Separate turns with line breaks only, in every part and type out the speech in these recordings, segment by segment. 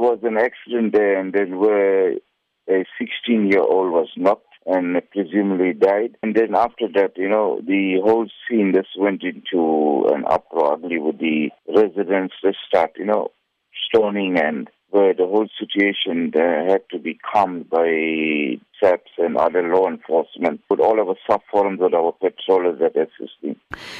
was an accident there and then where a 16 year old was knocked and presumably died. And then after that, you know, the whole scene just went into an uproar with the residents just start, you know, stoning and where the whole situation uh, had to be calmed by SAPS and other law enforcement, with all of our sub forums with our patrollers at assisting.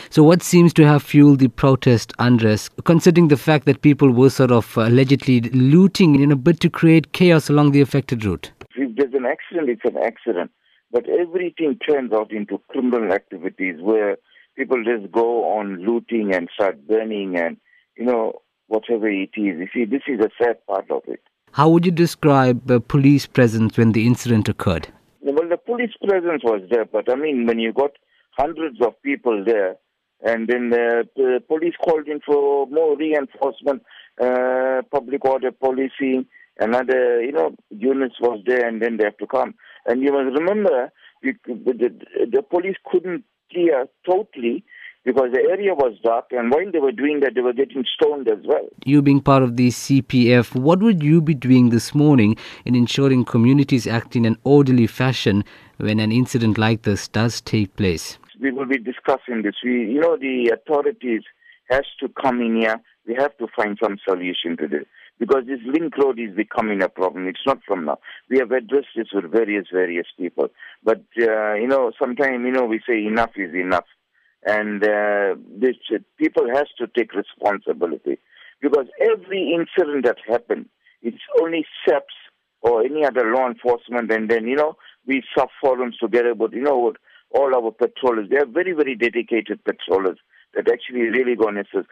So, what seems to have fueled the protest unrest, considering the fact that people were sort of allegedly looting in a bid to create chaos along the affected route?
If there's an accident, it's an accident. But everything turns out into criminal activities where people just go on looting and start burning and, you know, whatever it is. You see, this is a sad part of it.
How would you describe the police presence when the incident occurred?
Well, the police presence was there, but I mean, when you got hundreds of people there, and then uh, the police called in for more reinforcement, uh, public order policing, another, you know, units was there, and then they have to come. And you must remember, the, the, the police couldn't clear totally because the area was dark, and while they were doing that, they were getting stoned as well.
You being part of the CPF, what would you be doing this morning in ensuring communities act in an orderly fashion when an incident like this does take place?
We will be discussing this. We, you know, the authorities has to come in here. We have to find some solution to this because this link road is becoming a problem. It's not from now. We have addressed this with various various people, but uh, you know, sometimes you know we say enough is enough and uh, this people has to take responsibility because every incident that happened, it's only SAPS or any other law enforcement, and then you know we sub forums together. But you know what? All our patrollers, they are very very dedicated patrollers that actually really go and assist.